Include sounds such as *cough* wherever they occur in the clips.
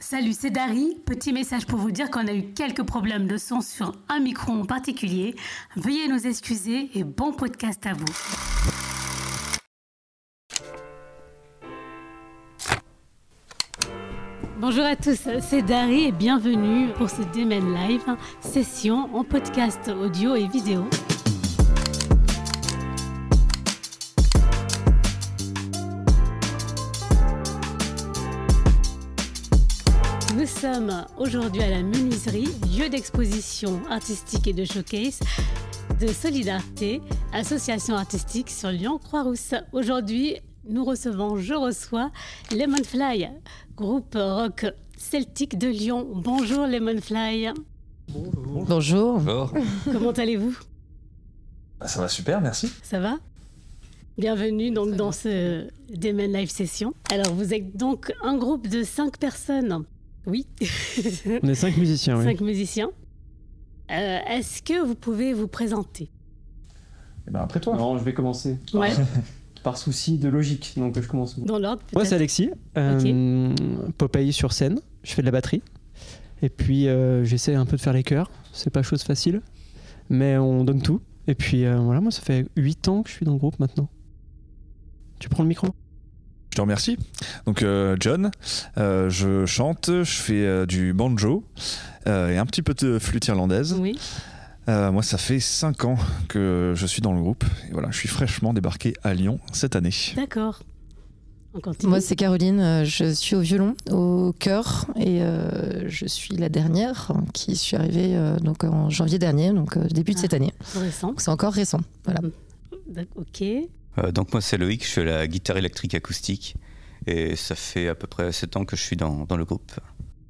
Salut, c'est Dari. Petit message pour vous dire qu'on a eu quelques problèmes de son sur un micro en particulier. Veuillez nous excuser et bon podcast à vous. Bonjour à tous, c'est Dari et bienvenue pour ce Demen Live, session en podcast audio et vidéo. Sommes aujourd'hui à la menuiserie, lieu d'exposition artistique et de showcase de solidarité, association artistique sur Lyon Croix-Rousse. Aujourd'hui, nous recevons, je reçois Lemonfly, groupe rock celtique de Lyon. Bonjour Lemonfly. Bonjour. Bonjour. Comment allez-vous? Bah, ça va super, merci. Ça va? Bienvenue donc dans ce Demen Live Session. Alors vous êtes donc un groupe de cinq personnes. Oui. *laughs* On est cinq musiciens, oui. Cinq musiciens. Euh, Est-ce que vous pouvez vous présenter? Et ben après toi. Non, je vais commencer. Ouais. *laughs* Par souci de logique, donc je commence. Dans l'ordre Moi, c'est Alexis, euh, Popeye sur scène. Je fais de la batterie. Et puis, euh, j'essaie un peu de faire les chœurs. C'est pas chose facile, mais on donne tout. Et puis, euh, voilà, moi, ça fait 8 ans que je suis dans le groupe maintenant. Tu prends le micro? Je te remercie. Donc euh, John, euh, je chante, je fais euh, du banjo euh, et un petit peu de flûte irlandaise. Oui. Euh, moi, ça fait 5 ans que je suis dans le groupe. Et voilà, je suis fraîchement débarqué à Lyon cette année. D'accord. Moi, c'est Caroline. Je suis au violon, au chœur, et euh, je suis la dernière qui suis arrivée euh, donc en janvier dernier, donc euh, début de Ah. cette année. C'est récent. Donc c'est encore récent. Voilà. Ok. Euh, donc moi c'est Loïc, je fais la guitare électrique acoustique et ça fait à peu près 7 ans que je suis dans, dans le groupe.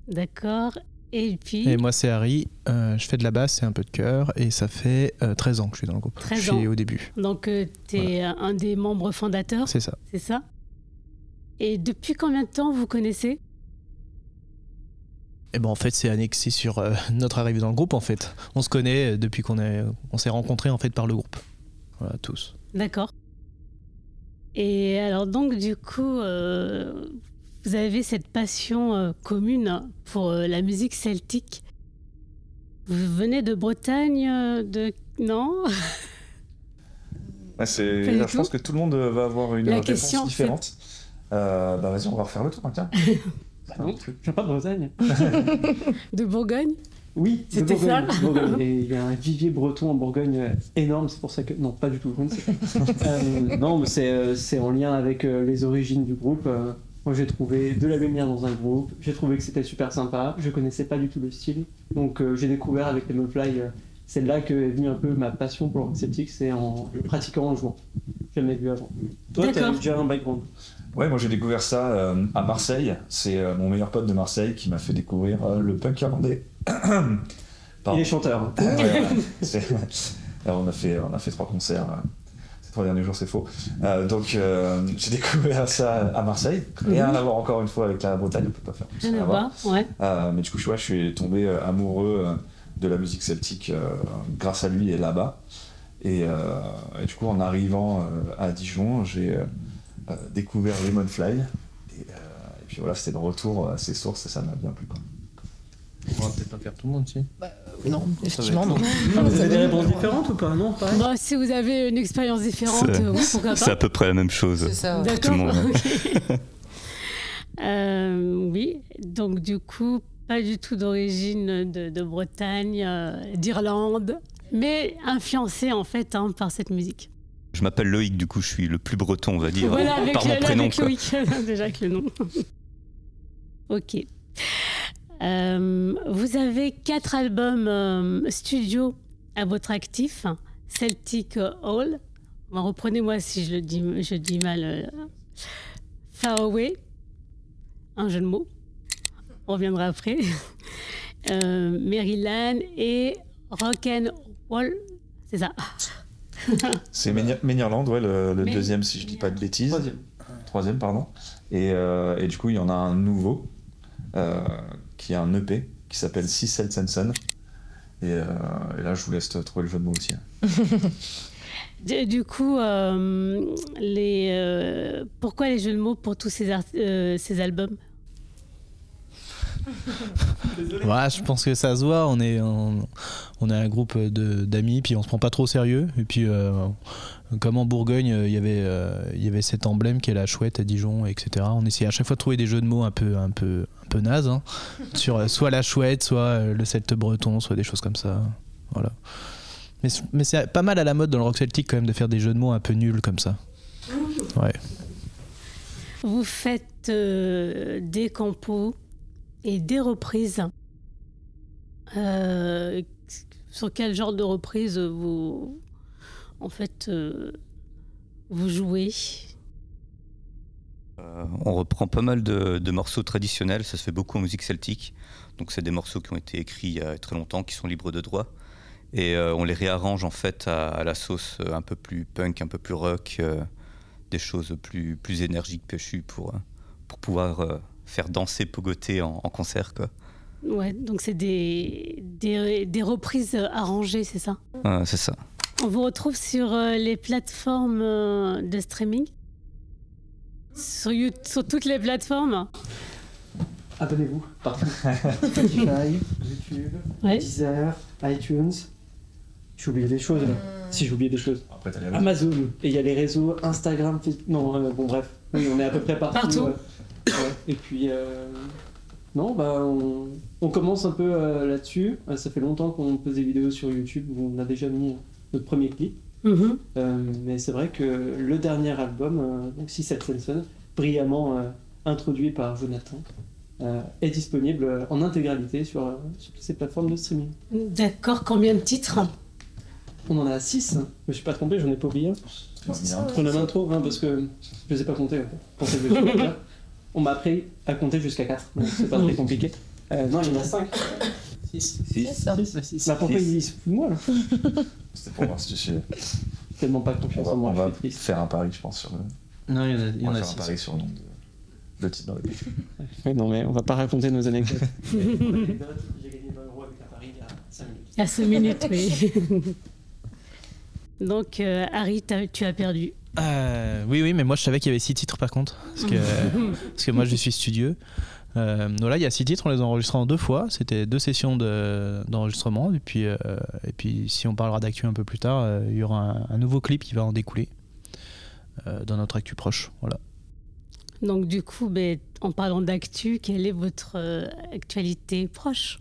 D'accord. Et puis, Et moi, c'est Harry. euh, je fais de la basse et un peu de chœur. Et ça fait euh, 13 ans que je suis dans le groupe. 13 je suis ans. au début. donc, tu es un des membres fondateurs, C'est ça. c'est ça? Et depuis combien de temps vous connaissez? Et ben en fait, c'est annexé sur euh, *laughs* notre arrivée dans le groupe. En fait, on se connaît euh, depuis qu'on est, on s'est rencontrés en fait par le groupe. Voilà, tous. D'accord. Et alors, donc, du coup, euh, vous avez cette passion euh, commune pour euh, la musique celtique. Vous venez de Bretagne, euh, de. Non? Ouais, c'est- je tout. pense que tout le monde va avoir une La réponse question, différente. Euh, bah vas-y, on va refaire le tour. Tiens. *laughs* Non, je viens pas de Bretagne. *laughs* De Bourgogne? Oui, C'était Bourgogne, ça de Bourgogne. Et il y a un vivier breton en Bourgogne euh, énorme, c'est pour ça que. Non, pas du tout, je ne sais pas. Euh, non, mais c'est euh, c'est en lien avec les origines du groupe. Moi, j'ai trouvé de la lumière dans un groupe, j'ai trouvé que c'était super sympa. Je connaissais pas du tout le style, donc euh, j'ai découvert avec les Fly. euh, c'est là que est venue un peu ma passion pour le rock celtique, c'est en le pratiquant en jouant. Jamais vu avant. Toi, t'as D'accord. déjà un background. Ouais, moi j'ai découvert ça euh, à Marseille. C'est euh, mon meilleur pote de Marseille qui m'a fait découvrir euh, le punk irlandais. *coughs* Pardon. Il est chanteur. Ouais, ouais. *laughs* C'est- Alors, on a fait on a fait trois concerts euh, ces trois derniers jours c'est faux Euh, donc euh, j'ai découvert ça à Marseille rien Mhm. à voir encore une fois avec la Bretagne on peut pas faire plus Rien à voir. Ouais. Euh, mais du coup je suis tombé amoureux de la musique celtique euh, grâce à lui et là-bas et, euh, et du coup en arrivant euh, à Dijon j'ai découvert Lemonfly et, euh, et puis voilà c'était le retour à ses sources et ça m'a bien plu quoi. On va peut-être pas faire tout le monde, si. Non, effectivement, non. Ah, vous avez des réponses différentes ou pas Non, pareil. Bon, si vous avez une expérience différente, C'est- euh, oui, pourquoi C'est pas à peu près la même chose. C'est ça. ouais. tout le monde. *laughs* Euh, oui, donc du coup, pas du tout d'origine de, de Bretagne, euh, d'Irlande, mais influencé en fait hein, par cette musique. Je m'appelle Loïc, du coup je suis le plus breton on va dire, voilà, avec, par le, mon prénom. avec. Loïc, *laughs* déjà avec le nom. ok. Euh, vous avez quatre albums euh, studio à votre actif. Celtic Hall. Bon, Reprenez-moi si je le dis, je dis mal. euh, Far Away. Un jeu de mots. On reviendra après. *laughs* Euh, Maryland et Rock'n'Roll. C'est ça. *laughs* C'est Ménirland, ouais, le, deuxième, si je dis pas de bêtises. Troisième. Troisième, pardon. Et, euh, et du coup, il y en a un nouveau, euh, qui est un EP, qui s'appelle Six Son. Et, euh, et là, je vous laisse trouver le jeu de mots aussi. hein. *laughs* Du, coup, euh, euh, pourquoi les jeux de mots pour tous ces albums? Ouais, je pense que ça se voit. On est, on, on est un groupe de- d'amis, puis on se prend pas trop au sérieux. Et puis, euh, comme en Bourgogne, euh, il y avait, euh, il y avait cet emblème qui est la chouette à Dijon, etc. On essayait à chaque fois de trouver des jeux de mots un peu, un peu, un peu nazes, hein, *laughs* sur euh, soit la chouette, soit le celte breton, soit des choses comme ça. Voilà. Mais, mais c'est pas mal à la mode dans le rock celtique quand même de faire des jeux de mots un peu nuls comme ça. Ouais. Vous faites euh, des compos et des reprises. Euh, sur quel genre de reprise vous, en fait, euh, vous jouez? Euh, on reprend pas mal de, morceaux traditionnels, ça se fait beaucoup en musique celtique. Donc c'est des morceaux qui ont été écrits il y a très longtemps, qui sont libres de droit. Et on les réarrange en fait à, la sauce un peu plus punk, un peu plus rock, des choses plus, plus énergiques, péchues pour, pour pouvoir faire danser, pogoter en, en concert. Quoi. Ouais, donc c'est des, des, des reprises arrangées, c'est ça Euh, c'est ça. On vous retrouve sur euh, les plateformes euh, de streaming sur, You- sur toutes les plateformes Abonnez-vous partout. *laughs* Spotify, YouTube, Ouais. Deezer, iTunes. J'ai oublié des choses là. Si j'ai oublié des choses. Après, Amazon. Et il y a les réseaux Instagram, Facebook. Non, euh, bon bref. Oui, on est à peu près partout. Partout. euh, ouais. Et puis, euh, non, bah, on, on commence un peu euh, là-dessus. Euh, ça fait longtemps qu'on pose des vidéos sur YouTube où on a déjà mis notre premier clip. Mhm. Euh, mais c'est vrai que le dernier album, euh, donc Si Set Senson, brillamment euh, introduit par Jonathan, euh, est disponible euh, en intégralité sur, euh, sur toutes ces plateformes de streaming. D'accord, combien de titres? On en a 6, je me suis pas trompé, j'en ai pas oublié. On en a trop, hein, parce que je les ai pas fait. Pour cette. *laughs* On m'a appris à compter jusqu'à 4, donc c'est pas très compliqué. Euh, non, il y en a 5. 6. Bah pourquoi ils se foutent de moi là *laughs* C'était pour voir si tu sais. Tellement pas On confiance en moi, on je va suis faire un pari, je pense, sur le. Non, il y en a, il y On en va a faire un six. pari sur le nombre de, de titres dans le clip. Ouais, non mais on va pas raconter nos anecdotes. *laughs* *laughs* J'ai gagné 20 euros avec la Paris il y a 5 minutes. À ce minute, oui. Donc, euh, Harry, t'as- tu as perdu. Euh, oui, oui, mais moi je savais qu'il y avait six titres par contre. Parce que, *laughs* parce que moi je suis studieux. Euh, voilà, il y a six titres, on les a enregistrés en deux fois. C'était deux sessions de- d'enregistrement. et, puis, euh, et puis, si on parlera d'actu un peu plus tard, euh, il y aura un, un nouveau clip qui va en découler euh, dans notre actu proche. Voilà. Donc, du coup, ben, en parlant d'actu, quelle est votre euh, actualité proche?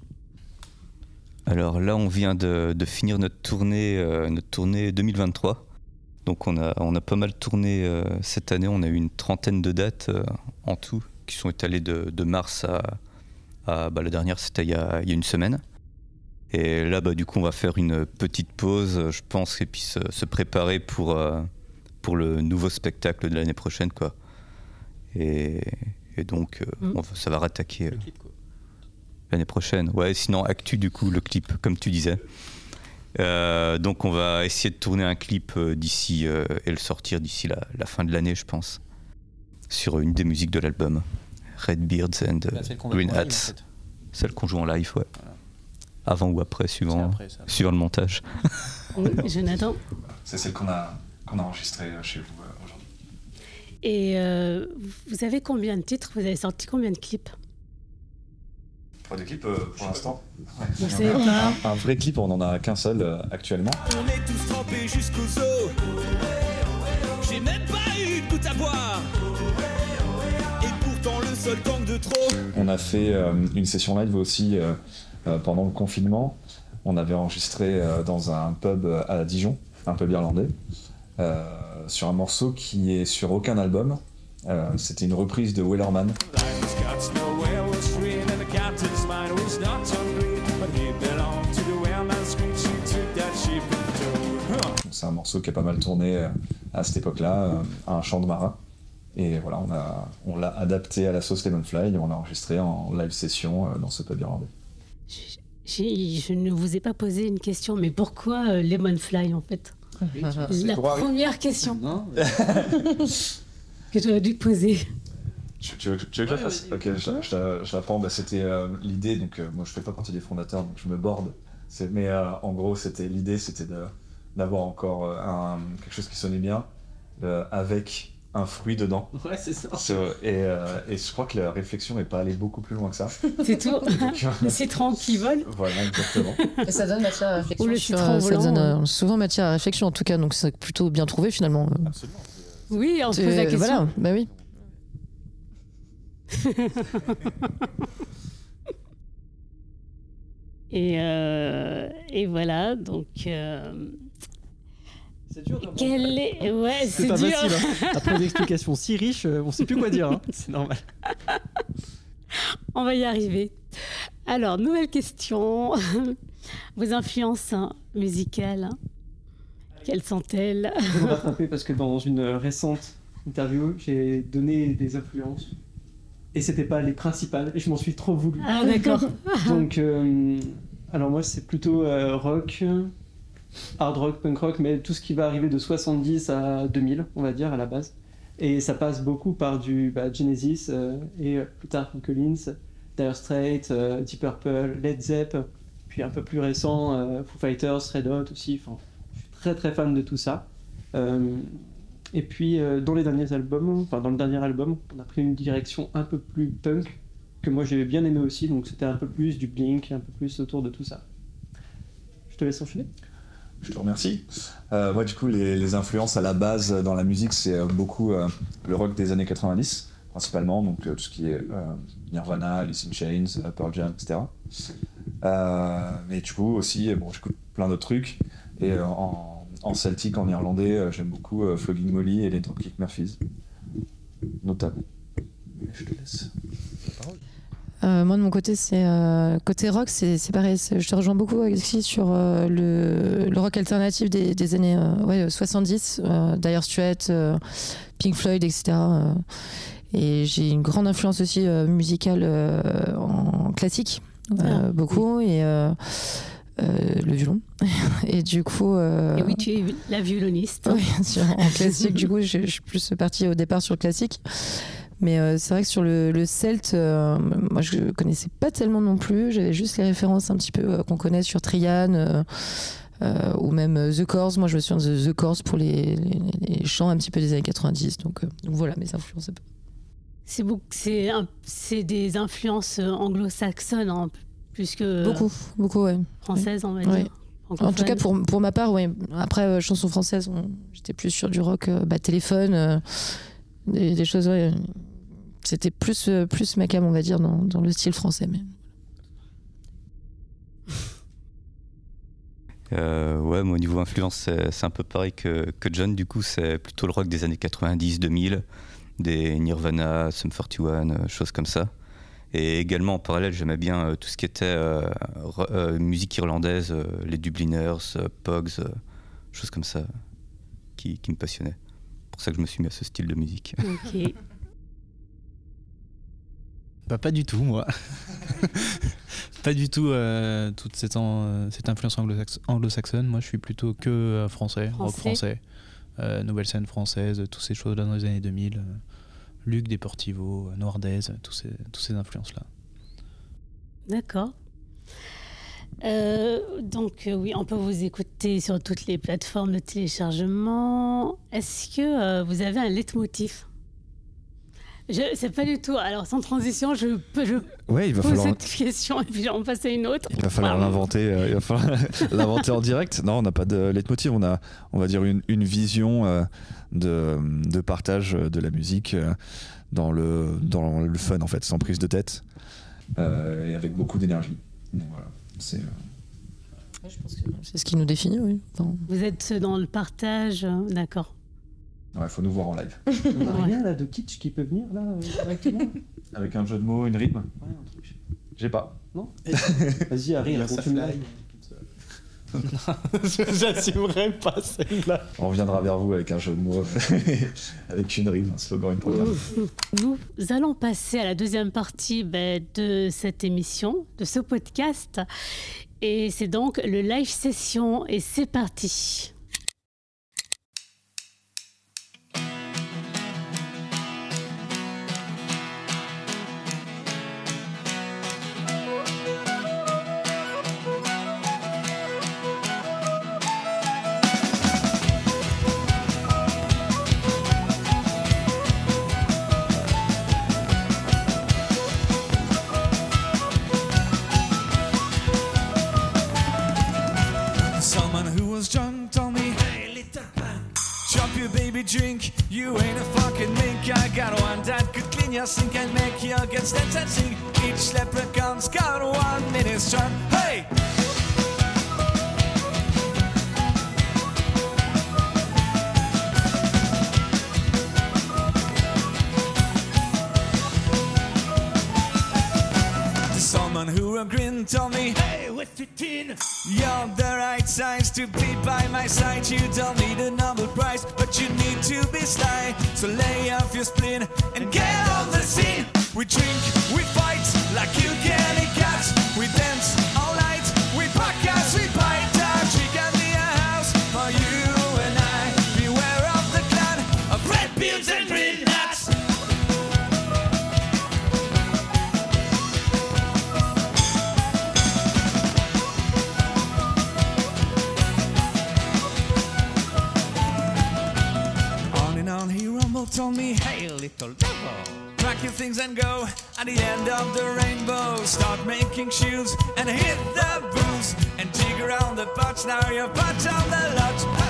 Alors là, on vient de, de finir notre tournée, euh, notre tournée 2023. Donc on a, on a pas mal tourné euh, cette année. On a eu une trentaine de dates euh, en tout qui sont étalées de, de mars à, à- bah, la dernière, c'était il, y a- il y a une semaine. Et là, bah, du coup, on va faire une petite pause, je pense, et puis se, se préparer pour, euh, pour le nouveau spectacle de l'année prochaine, quoi. Et, et donc, on va- ça va rattaquer. L'année prochaine. Ouais, sinon, actu du coup, le clip, comme tu disais. Euh, donc, on va essayer de tourner un clip euh, d'ici euh, et le sortir d'ici la, la fin de l'année, je pense. Sur une des musiques de l'album. Red Beards and euh, Green Hats. Celle qu'on joue en live, ouais. Avant ou après, suivant, suivant le montage. *laughs* Oui, Jonathan. C'est celle qu'on a, qu'on a enregistrée chez vous aujourd'hui. Et euh, vous avez combien de titres? Vous avez sorti combien de clips? Pour des clips, euh, pour l'instant. ouais. Un vrai clip, on n'en a qu'un seul euh, actuellement. On est tous trempés jusqu'aux os. J'ai même pas eu de goutte à boire. Et pourtant le de trop. On a fait euh, une session live aussi euh, euh, pendant le confinement. On avait enregistré euh, dans un pub à Dijon, un pub irlandais, euh, sur un morceau qui est sur aucun album. Euh, C'était une reprise de Wellerman. C'est un morceau qui a pas mal tourné euh, à cette époque-là, euh, à un champ de marin. Et voilà, on a- on l'a adapté à la sauce Lemonfly et on l'a enregistré en live session euh, dans ce pub irlandais. Je ne vous ai pas posé une question, mais pourquoi Lemonfly en fait? La pour Harry. première question Non, *laughs* que j'aurais dû poser. Tu, tu veux, que- tu veux que je la fasse? Ok, je, la- je la- je la prends. Bah, c'était euh, l'idée, donc euh, moi je fais pas partie des fondateurs, donc je me borde. C'est- Mais euh, en gros, c'était l'idée, c'était de- d'avoir encore euh, un, quelque chose qui sonnait bien, euh, avec un fruit dedans. *laughs* Ouais, c'est ça. Et, euh, et je crois que la réflexion n'est pas allée beaucoup plus loin que ça. *laughs* C'est tout. *laughs* Donc, Le citron qui vole. voilà, exactement. Et ça donne matière à réflexion. Ou le sur, citron ça donne ouais. souvent matière à réflexion en tout cas, donc c'est plutôt bien trouvé finalement. Absolument. Oui, on se pose la question. Voilà, bah oui. Et, euh, et voilà, donc. euh, C'est dur de quel est. Ouais, C'est dur. facile. hein. *laughs* Après une explication si riche, euh, on sait plus quoi dire. hein. C'est normal. *laughs* On va y arriver. Alors, nouvelle question. *laughs* Vos influences hein, musicales, hein, quelles sont-elles? Je vais me rattraper parce que dans une récente interview, j'ai donné des influences. Et c'était pas les principales, et je m'en suis trop voulu. Ah, d'accord. Donc, euh, alors moi, c'est plutôt euh, rock, hard rock, punk rock, mais tout ce qui va arriver de 70 à 2000, on va dire, à la base. Et ça passe beaucoup par du bah, Genesis euh, et plus tard Collins, Dire Straits, euh, Deep Purple, Led Zepp, puis un peu plus récent, euh, Foo Fighters, Red Hot aussi. Enfin, je suis très très fan de tout ça. Euh, et puis dans les derniers albums, enfin dans le dernier album, on a pris une direction un peu plus punk que moi j'avais bien aimé aussi, donc c'était un peu plus du Blink, un peu plus autour de tout ça. Je te laisse enchaîner. Je te remercie. Euh, moi, du coup, les, influences à la base dans la musique, c'est euh, beaucoup euh, le rock des années 90, principalement, donc tout ce qui est Nirvana, Alice in Chains, Pearl Jam, etc. Mais du coup, aussi, bon, j'écoute plein d'autres trucs. Et en, en celtique, en irlandais, j'aime beaucoup Flogging Molly et les Dropkick Murphys, notamment. Je te laisse. Euh, moi de mon côté, c'est euh, côté rock, c'est pareil. Je te rejoins beaucoup Alexis sur euh, le, le rock alternatif des, des années ouais, 70, euh, Dire Straits, Pink Floyd, etc. et j'ai une grande influence aussi musicale en classique, Ah, beaucoup, et euh, le violon. *laughs* et du coup. euh, Et oui, tu es la violoniste. *laughs* oui, sur- en classique, du coup, je, je suis plus partie au départ sur le classique. Mais euh, c'est vrai que sur le, le Celt, euh, moi je connaissais pas tellement non plus. J'avais juste les références un petit peu euh, qu'on connaît sur Trian ou même The Corrs. Moi je me souviens de The Corrs pour les, les- les chants un petit peu des années 90. Donc, donc voilà mes influences. un peu. C'est beaucoup, c'est des influences anglo-saxonnes, hein, plus que Beaucoup, beaucoup, ouais. françaises, on va dire. En tout cas, pour, pour ma part, ouais. Après, euh, chansons françaises, j'étais plus sur du rock, euh, bah, téléphone, euh, des, choses. C'était plus, euh, plus ma cam, on va dire, dans, dans le style français. Mais... *laughs* Euh, ouais, moi, au niveau influence, c'est un peu pareil que, que John. Du coup, c'est plutôt le rock des années 90-2000, des Nirvana, Sum 41, euh, choses comme ça. Et également, en parallèle, j'aimais bien euh, tout ce qui était musique irlandaise, les Dubliners, Pogs, choses comme ça, qui, qui me passionnaient. C'est pour ça que je me suis mis à ce style de musique. Ok. *laughs* Bah, pas du tout, moi. *laughs* pas du tout euh, toute cette, en- euh, cette influence anglo-sax- anglo-saxonne. Moi, je suis plutôt que euh, français, rock Français. euh, nouvelle scène française, toutes ces choses-là dans les années 2000. euh, Luc Deportivo, Noirdaise, tous ces, toutes ces influences-là. D'accord. Euh, donc euh, oui, on peut vous écouter sur toutes les plateformes de téléchargement. Est-ce que euh, vous avez un leitmotiv? Je sais pas du tout. Alors sans transition, je peux je Ouais, il va pose falloir. cette question et puis j'en passe à une autre. Il va falloir l'inventer, il va falloir *laughs* l'inventer en direct. Non, on n'a pas de leitmotiv, on a, on va dire, une, une vision de, de partage de la musique dans le, dans le fun, en fait, sans prise de tête et avec beaucoup d'énergie. Voilà, c'est. euh, je pense que c'est ce qui nous définit, oui. Enfin, Vous êtes dans le partage, euh, d'accord. Ouais, faut nous voir en live. On a Ouais. rien là de kitsch qui peut venir là euh, directement Avec un jeu de mots, une rythme Ouais, un truc. J'ai pas. Non *laughs* Vas-y, Harry, Là, ça raconte-le-moi. fly. *laughs* J'assumerai pas celle-là. On reviendra vers vous avec un jeu de mots, *laughs* avec une rime, un slogan, une programme. Nous allons passer à la deuxième partie ben, de cette émission, de ce podcast. Et c'est donc le live session. Et c'est parti. Your jacynk and make you get steps and sing. Each leprechaun's got one in his charm. Hey! someone who grinned on me Hey, with your tin, you're the right size to be by my side. You don't need a Nobel Prize, but you need to be sly. So lay off your spleen and get on the scene. We drink, we fight like you little devil, pack your things and go. At the end of the rainbow, start making shoes and hit the booze and dig around the pots. Now you're part of the lot.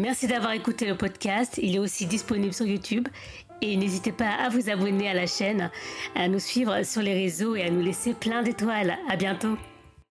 Merci d'avoir écouté le podcast. Il est aussi disponible sur YouTube. Et n'hésitez pas à vous abonner à la chaîne, à nous suivre sur les réseaux et à nous laisser plein d'étoiles. À bientôt.